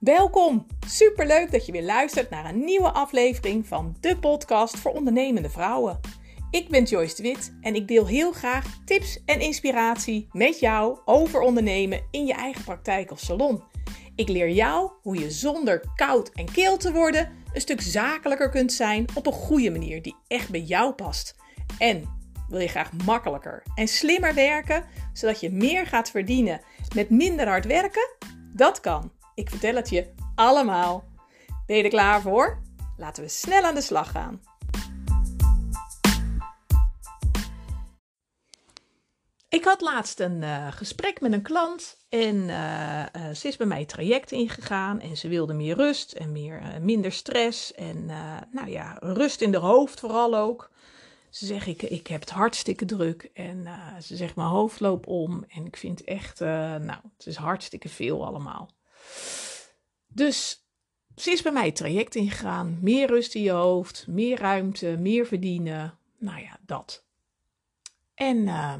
Welkom! Superleuk dat je weer luistert naar een nieuwe aflevering van de podcast voor ondernemende vrouwen. Ik ben Joyce de Wit en ik deel heel graag tips en inspiratie met jou over ondernemen in je eigen praktijk of salon. Ik leer jou hoe je zonder koud en keel te worden een stuk zakelijker kunt zijn op een goede manier die echt bij jou past. En wil je graag makkelijker en slimmer werken, zodat je meer gaat verdienen met minder hard werken? Dat kan. Ik vertel het je allemaal. Ben je er klaar voor? Laten we snel aan de slag gaan. Ik had laatst een uh, gesprek met een klant en uh, uh, ze is bij mij traject ingegaan en ze wilde meer rust en meer, minder stress en nou ja, rust in de hoofd vooral ook. Ze zegt, ik, ik heb het hartstikke druk en ze zegt, mijn hoofd loopt om en ik vind echt, nou, het is hartstikke veel allemaal. Dus ze is bij mij het traject ingegaan. Meer rust in je hoofd, meer ruimte, meer verdienen. Nou ja, dat. En uh,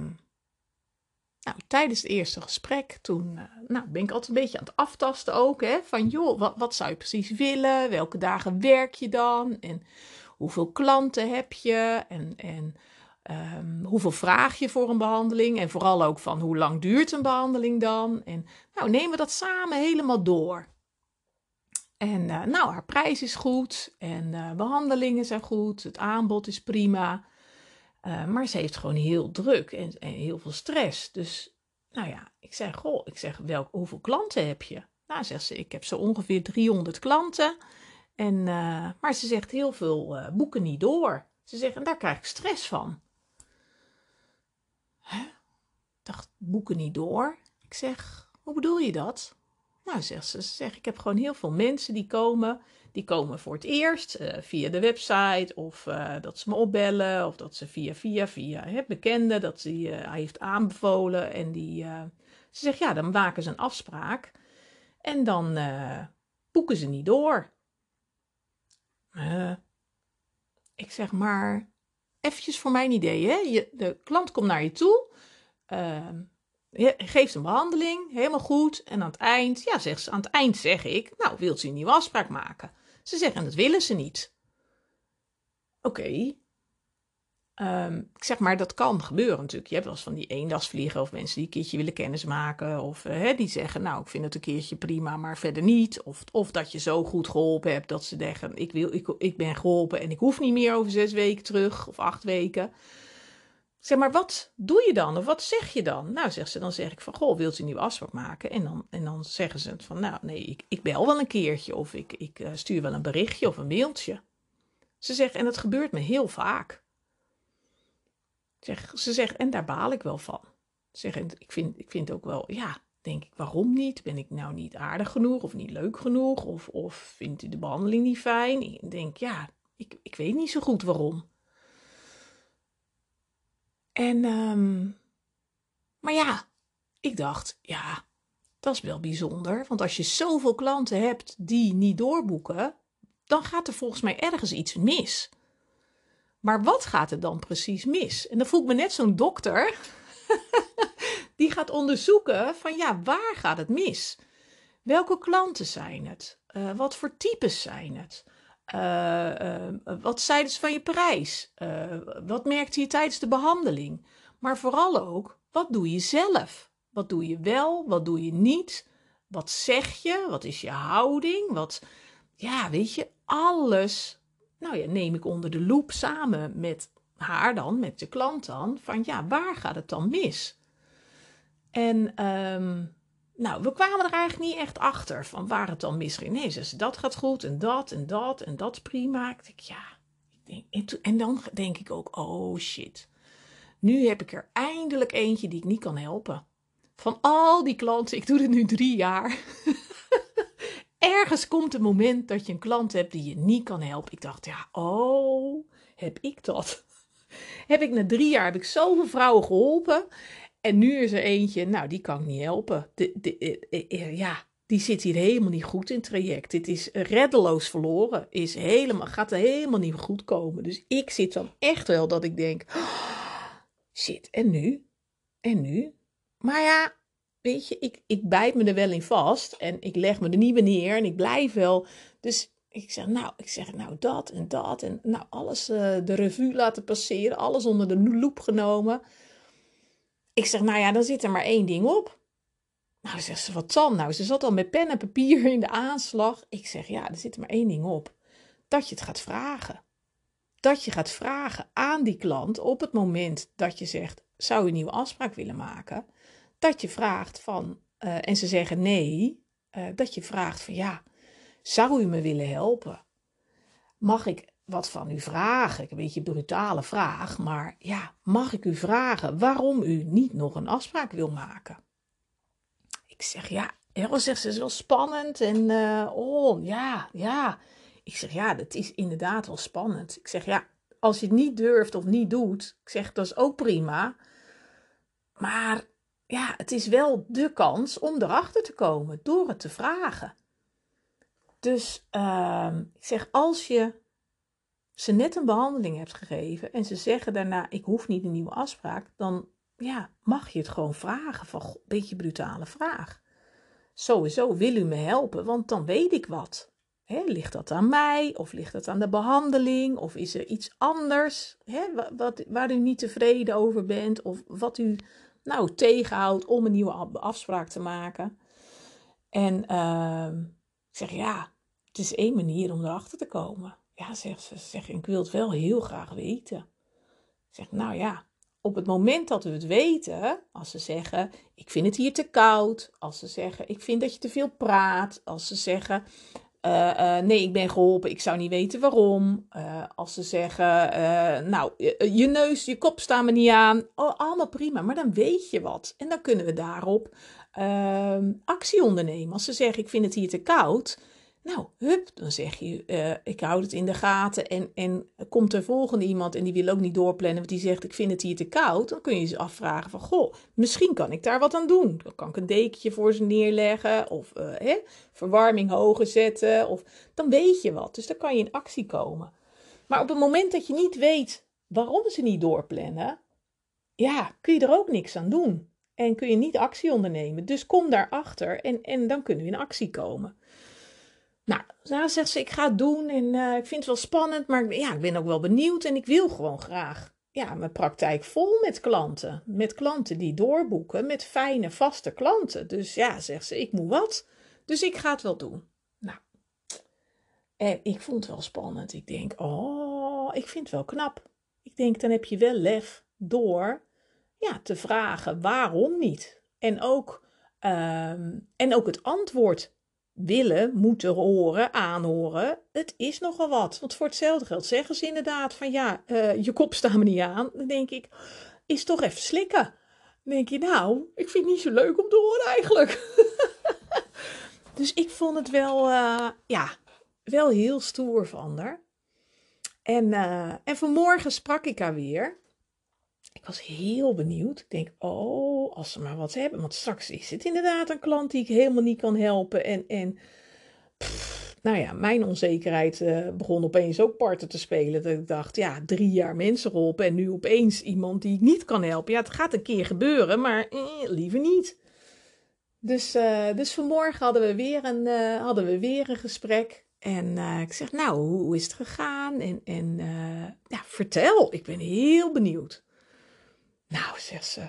nou, tijdens het eerste gesprek, toen uh, nou, ben ik altijd een beetje aan het aftasten ook. Hè, van joh, wat, wat zou je precies willen? Welke dagen werk je dan? En hoeveel klanten heb je? En, en um, hoeveel vraag je voor een behandeling? En vooral ook van hoe lang duurt een behandeling dan? En nou, nemen we dat samen helemaal door. En uh, nou, haar prijs is goed en uh, behandelingen zijn goed, het aanbod is prima. Uh, maar ze heeft gewoon heel druk en, heel veel stress. Dus nou ja, ik zeg, goh, ik zeg, welk, hoeveel klanten heb je? Nou, zegt ze, ik heb zo ongeveer 300 klanten. En, maar ze zegt heel veel boeken niet door. Ze zegt, en daar krijg ik stress van. Hè? Dacht, boeken niet door? Ik zeg, hoe bedoel je dat? Nou, zegt ze, ze zegt, ik heb gewoon heel veel mensen die komen. Die komen voor het eerst uh, via de website of uh, dat ze me opbellen of dat ze via, via, via bekenden dat ze uh, hij heeft aanbevolen. En die, ze zegt, ja, dan maken ze een afspraak en dan boeken ze niet door. ik zeg maar, eventjes voor mijn idee, hè? Je, de klant komt naar je toe. Ehm, geeft een behandeling, helemaal goed. En aan het eind, ja, zegt ze, aan het eind zeg ik, nou, wilt u een nieuwe afspraak maken? Ze zeggen, dat willen ze niet. Oké. Um, ik zeg maar, dat kan gebeuren natuurlijk. Je hebt wel eens van die eendagsvliegen of mensen die een keertje willen kennismaken. Of uh, die zeggen, nou, ik vind het een keertje prima, maar verder niet. Of, of dat je zo goed geholpen hebt dat ze zeggen, ik, wil, ik, ik ben geholpen en ik hoef niet meer over zes weken terug of acht weken. Zeg maar, wat doe je dan? Of wat zeg je dan? Nou, zegt ze, dan zeg ik van, goh, wilt u een nieuwe afspraak maken? En dan, en dan zeggen ze van, nou, nee, ik, ik bel wel een keertje. Of ik, ik uh, stuur wel een berichtje of een mailtje. Ze zegt, en het gebeurt me heel vaak. Zeg, ze zegt, en daar baal ik wel van. Zeg, ik vind, ik vind ook wel, ja, denk ik, waarom niet? Ben ik nou niet aardig genoeg of niet leuk genoeg? Of, of vindt u de behandeling niet fijn? Ik denk, ja, ik, ik weet niet zo goed waarom. En, um, maar ja, ik dacht, ja, dat is wel bijzonder. Want als je zoveel klanten hebt die niet doorboeken, dan gaat er volgens mij ergens iets mis. Maar wat gaat er dan precies mis? En dan voel ik me net zo'n dokter die gaat onderzoeken van ja, waar gaat het mis? Welke klanten zijn het? Uh, wat voor types zijn het? Uh, uh, wat zeiden ze van je prijs? Uh, wat merkte je tijdens de behandeling? Maar vooral ook, wat doe je zelf? Wat doe je wel? Wat doe je niet? Wat zeg je? Wat is je houding? Wat, ja, weet je, alles. Nou ja, neem ik onder de loep samen met haar dan, met de klant dan, van ja, waar gaat het dan mis? En um, nou, we kwamen er eigenlijk niet echt achter van waar het dan misging. Nee, ze dat gaat goed en dat en dat en dat prima. Ik denk, ja. En dan denk ik ook, oh shit. Nu heb ik er eindelijk eentje die ik niet kan helpen. Van al die klanten, ik doe dit nu drie jaar. Ergens komt het moment dat je een klant hebt die je niet kan helpen. Ik dacht, ja, oh, heb ik dat? Heb ik na drie jaar heb ik zoveel vrouwen geholpen. En nu is er eentje, nou, die kan ik niet helpen. De, de, de, de, ja, die zit hier helemaal niet goed in het traject. Dit is reddeloos verloren. Is helemaal, gaat er helemaal niet goed komen. Dus ik zit dan echt wel dat ik denk: oh, shit, en nu? En nu? Maar ja, weet je, ik, ik bijt me er wel in vast en ik leg me er niet meer neer en ik blijf wel. Dus ik zeg, nou, ik zeg, nou dat en dat en nou alles de revue laten passeren, alles onder de loep genomen. Ik zeg, nou ja, dan zit er maar één ding op. Nou, zegt ze, wat dan? Nou, ze zat al met pen en papier in de aanslag. Ik zeg, ja, er zit er maar één ding op. Dat je het gaat vragen. Dat je gaat vragen aan die klant op het moment dat je zegt, zou je een nieuwe afspraak willen maken? Dat je vraagt van, uh, en ze zeggen nee, uh, dat je vraagt van, ja, zou u me willen helpen? Mag ik wat van u vragen? Een beetje een brutale vraag, maar ja, mag ik u vragen waarom u niet nog een afspraak wil maken? Ik zeg ja, heel zegt ze, is wel spannend en uh, oh ja, ja. Ik zeg ja, dat is inderdaad wel spannend. Ik zeg ja, als je het niet durft of niet doet, ik zeg dat is ook prima. Maar ja, het is wel de kans om erachter te komen door het te vragen. Dus uh, ik zeg, als je ze net een behandeling hebt gegeven en ze zeggen daarna: Ik hoef niet een nieuwe afspraak, dan ja, mag je het gewoon vragen. Van een beetje brutale vraag. Sowieso wil u me helpen, want dan weet ik wat. ligt dat aan mij of ligt dat aan de behandeling of is er iets anders wat, waar u niet tevreden over bent of wat u nou tegenhoudt om een nieuwe afspraak te maken? En uh, ik zeg ja, het is één manier om erachter te komen. Ja, ze, zeg, ik wil het wel heel graag weten. Zeg, nou ja, op het moment dat we het weten, als ze zeggen: Ik vind het hier te koud. Als ze zeggen: Ik vind dat je te veel praat. Als ze zeggen: uh, uh, Nee, ik ben geholpen, ik zou niet weten waarom. Uh, als ze zeggen: Nou, je, je, neus, je kop staan me niet aan. Oh, allemaal prima, maar dan weet je wat. En dan kunnen we daarop ehm, actie ondernemen. Als ze zeggen: Ik vind het hier te koud nou, hup, dan zeg je, uh, ik houd het in de gaten. En, en komt er volgende iemand en die wil ook niet doorplannen, want die zegt, ik vind het hier te koud. Dan kun je ze afvragen van, goh, misschien kan ik daar wat aan doen. Dan kan ik een dekentje voor ze neerleggen of uh, hè, verwarming hoger zetten. Of, dan weet je wat, dus dan kan je in actie komen. Maar op het moment dat je niet weet waarom ze niet doorplannen, ja, kun je er ook niks aan doen. En kun je niet actie ondernemen. Dus kom daarachter en, en dan kunnen we in actie komen. Nou, zegt ze, ik ga het doen en uh, ik vind het wel spannend, maar ja, ik ben ook wel benieuwd en ik wil gewoon graag ja, mijn praktijk vol met klanten. Met klanten die doorboeken, met fijne, vaste klanten. Dus ja, zegt ze, ik moet wat. Dus ik ga het wel doen. Nou, en ik vond het wel spannend. Ik denk, oh, ik vind het wel knap. Ik denk, dan heb je wel lef door ja, te vragen waarom niet. En ook, um, en ook het antwoord willen, moeten horen, aanhoren. Het is nogal wat. Want voor hetzelfde geld zeggen ze inderdaad van ja, uh, je kop staat me niet aan. Dan denk ik, is toch even slikken. Dan denk je, nou, ik vind het niet zo leuk om te horen eigenlijk. dus ik vond het wel, uh, ja, wel heel stoer van haar. En, uh, en vanmorgen sprak ik haar weer. Ik was heel benieuwd. Ik denk, oh, als ze maar wat hebben. Want straks is het inderdaad een klant die ik helemaal niet kan helpen. En, en nou ja, mijn onzekerheid uh, begon opeens ook parten te spelen. Dat ik dacht, ja, drie jaar mensen geholpen en nu opeens iemand die ik niet kan helpen. Ja, het gaat een keer gebeuren, maar eh, liever niet. Dus, uh, dus vanmorgen hadden we weer een, uh, hadden we weer een gesprek. En ik zeg, nou, hoe, hoe, is het gegaan? En, en ja, vertel, ik ben heel benieuwd. Nou, zegt ze.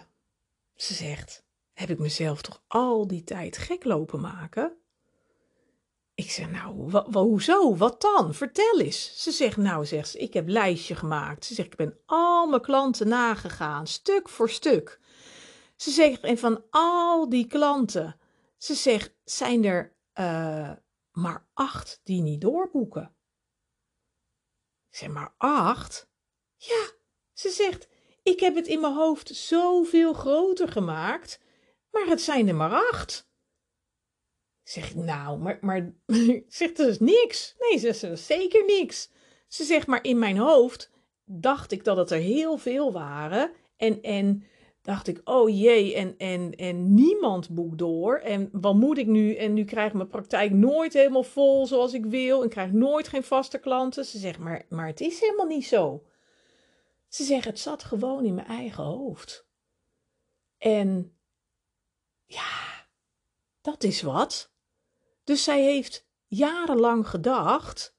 Ze zegt, heb ik mezelf toch al die tijd gek lopen maken? Ik zeg, nou, hoezo? Wat dan? Vertel eens. Ze zegt, nou, zegt ze, ik heb lijstje gemaakt. Ze zegt, ik ben al mijn klanten nagegaan, stuk voor stuk. Ze zegt, en van al die klanten, ze zegt, zijn er uh, maar acht die niet doorboeken. Ik zeg, maar acht? Ja, ze zegt, ik heb het in mijn hoofd zoveel groter gemaakt, maar het zijn er maar acht. Zeg nou, maar, maar zegt dus niks. Nee, zegt ze, zeker niks. Ze zegt, maar in mijn hoofd dacht ik dat het er heel veel waren. En, en dacht ik, oh jee, en, en, en niemand boekt door. En wat moet ik nu? En nu krijg ik mijn praktijk nooit helemaal vol zoals ik wil. En krijg nooit geen vaste klanten. Ze zegt, maar, maar het is helemaal niet zo. Ze zeggen, het zat gewoon in mijn eigen hoofd. En Ja, dat is wat. Dus zij heeft jarenlang gedacht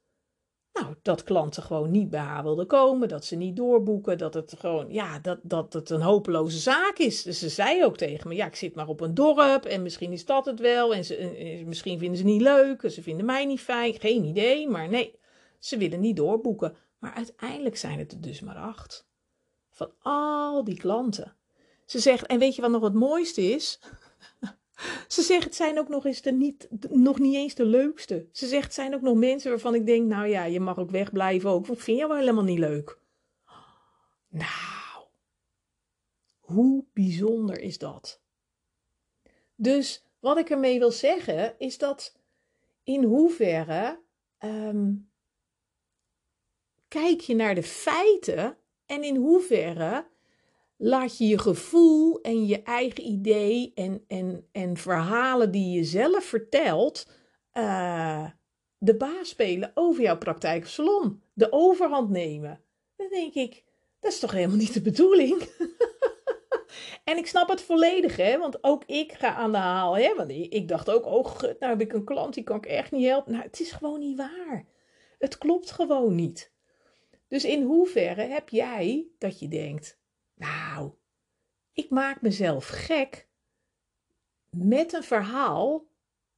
nou, dat klanten gewoon niet bij haar wilden komen, dat ze niet doorboeken, dat het gewoon, ja, dat, dat het een hopeloze zaak is. Dus ze zei ook tegen me, ja, ik zit maar op een dorp en misschien is dat het wel en ze, misschien vinden ze niet leuk en ze vinden mij niet fijn, geen idee, maar nee, ze willen niet doorboeken. Maar uiteindelijk zijn het er dus maar acht. Van al die klanten. Ze zegt, en weet je wat nog het mooiste is? Ze zegt, het zijn ook nog eens de niet, nog niet eens de leukste. Ze zegt, het zijn ook nog mensen waarvan ik denk, nou ja, je mag ook wegblijven ook, want ik vind jou wel helemaal niet leuk. Nou, hoe bijzonder is dat? Dus wat ik ermee wil zeggen, is dat in hoeverre ehm, kijk je naar de feiten en in hoeverre laat je je gevoel en je eigen idee en, en, en verhalen die je zelf vertelt, uh, de baas spelen over jouw praktijk of salon. De overhand nemen. Dan denk ik, dat is toch helemaal niet de bedoeling? en ik snap het volledig, hè, want ook ik ga aan de haal. Hè, want ik dacht ook, oh gut, nou heb ik een klant, die kan ik echt niet helpen. Nou, het is gewoon niet waar. Het klopt gewoon niet. Dus in hoeverre heb jij dat je denkt, nou, ik maak mezelf gek met een verhaal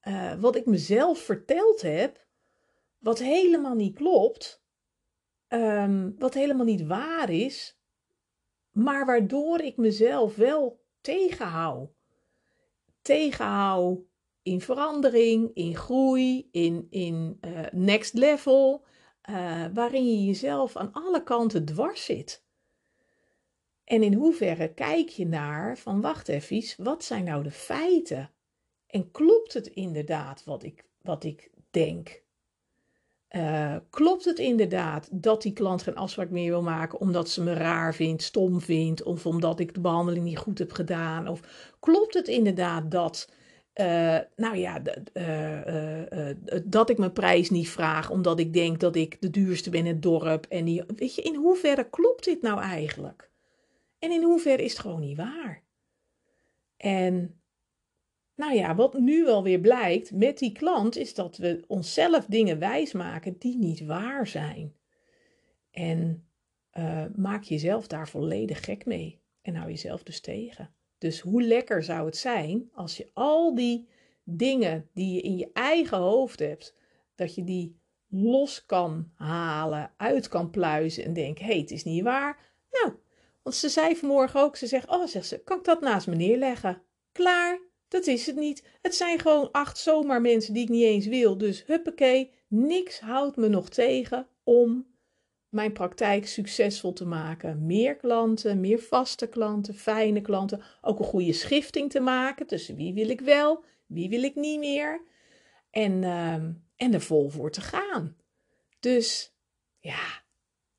uh, wat ik mezelf verteld heb, wat helemaal niet klopt, um, wat helemaal niet waar is, maar waardoor ik mezelf wel tegenhoud. Tegenhoud in verandering, in groei, in, in uh, next level, uh, waarin je jezelf aan alle kanten dwars zit. En in hoeverre kijk je naar van wacht even, wat zijn nou de feiten? En klopt het inderdaad wat ik, wat ik denk? Uh, klopt het inderdaad dat die klant geen afspraak meer wil maken omdat ze me raar vindt, stom vindt of omdat ik de behandeling niet goed heb gedaan? Of klopt het inderdaad dat, uh, nou ja, uh, dat ik mijn prijs niet vraag omdat ik denk dat ik de duurste ben in het dorp? En die, weet je, in hoeverre klopt dit nou eigenlijk? En in hoeverre is het gewoon niet waar? En nou ja, wat nu wel weer blijkt met die klant, is dat we onszelf dingen wijsmaken die niet waar zijn. En maak jezelf daar volledig gek mee. En hou jezelf dus tegen. Dus hoe lekker zou het zijn als je al die dingen die je in je eigen hoofd hebt, dat je die los kan halen, uit kan pluizen en denkt: hé, hey, het is niet waar. Nou, want ze zei vanmorgen ook, ze zegt, oh, zegt ze, kan ik dat naast me neerleggen? Klaar, dat is het niet. Het zijn gewoon acht zomaar mensen die ik niet eens wil. Dus huppakee, niks houdt me nog tegen om mijn praktijk succesvol te maken. Meer klanten, meer vaste klanten, fijne klanten. Ook een goede schifting te maken tussen wie wil ik wel, wie wil ik niet meer. En, uh, en er vol voor te gaan. Dus ja,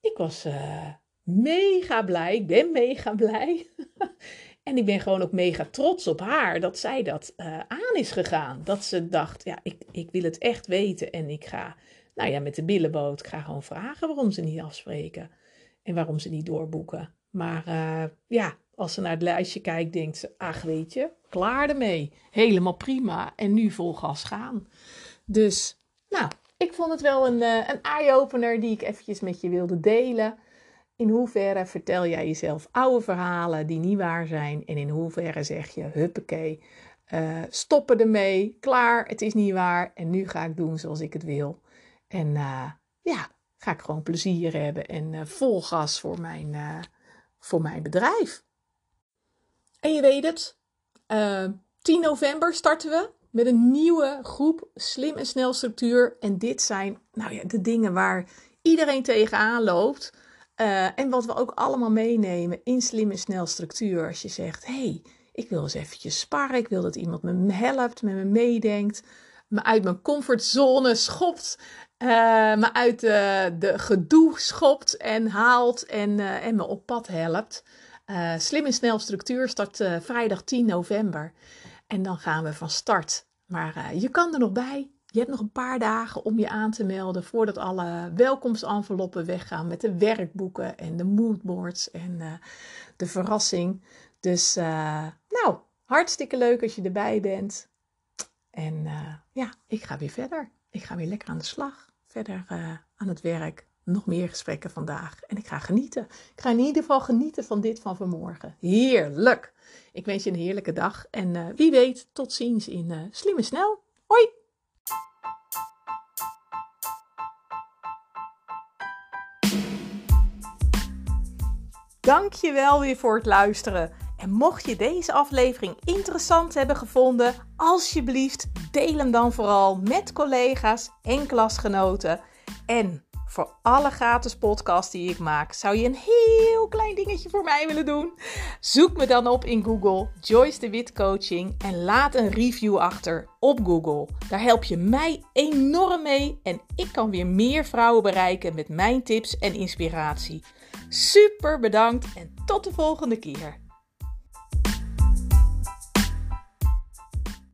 ik was... Uh, mega blij. Ik ben mega blij. en ik ben gewoon ook mega trots op haar dat zij dat uh, aan is gegaan. Dat ze dacht, ja, ik, ik wil het echt weten. En ik ga, nou ja, met de billenboot, ik ga gewoon vragen waarom ze niet afspreken. En waarom ze niet doorboeken. Maar uh, ja, als ze naar het lijstje kijkt, denkt ze, ach weet je, klaar ermee. Helemaal prima. En nu vol gas gaan. Dus, nou, ik vond het wel een, uh, een eye-opener die ik eventjes met je wilde delen. In hoeverre vertel jij jezelf oude verhalen die niet waar zijn? En in hoeverre zeg je, huppakee, uh, stoppen ermee, klaar, het is niet waar. En nu ga ik doen zoals ik het wil. En uh, ja, ga ik gewoon plezier hebben en uh, vol gas voor mijn, voor mijn bedrijf. En je weet het, 10 november starten we met een nieuwe groep Slim en Snel Structuur. En dit zijn nou ja, de dingen waar iedereen tegenaan loopt. En wat we ook allemaal meenemen in slim en snel structuur. Als je zegt, hey, ik wil eens eventjes sparren. Ik wil dat iemand me helpt, met me meedenkt. Me uit mijn comfortzone schopt. Uh, me uit de, de gedoe schopt en haalt en, uh, en me op pad helpt. slim en snel structuur start vrijdag 10 november. En dan gaan we van start. Maar je kan er nog bij. Je hebt nog een paar dagen om je aan te melden voordat alle welkomstenveloppen weggaan met de werkboeken en de moodboards en de verrassing. Dus nou, Hartstikke leuk als je erbij bent. En ja, ik ga weer verder. Ik ga weer lekker aan de slag. Verder uh, aan het werk. Nog meer gesprekken vandaag. En ik ga genieten. Ik ga in ieder geval genieten van dit van vanmorgen. Heerlijk. Ik wens je een heerlijke dag. En uh, wie weet, tot ziens in Slimme Snel. Hoi! Dankjewel weer voor het luisteren. En mocht je deze aflevering interessant hebben gevonden, alsjeblieft deel hem dan vooral met collega's en klasgenoten. En voor alle gratis podcasts die ik maak, zou je een heel klein dingetje voor mij willen doen? Zoek me dan op in Google, Joyce de Wit Coaching, en laat een review achter op Google. Daar help je mij enorm mee en ik kan weer meer vrouwen bereiken met mijn tips en inspiratie. Super bedankt en tot de volgende keer.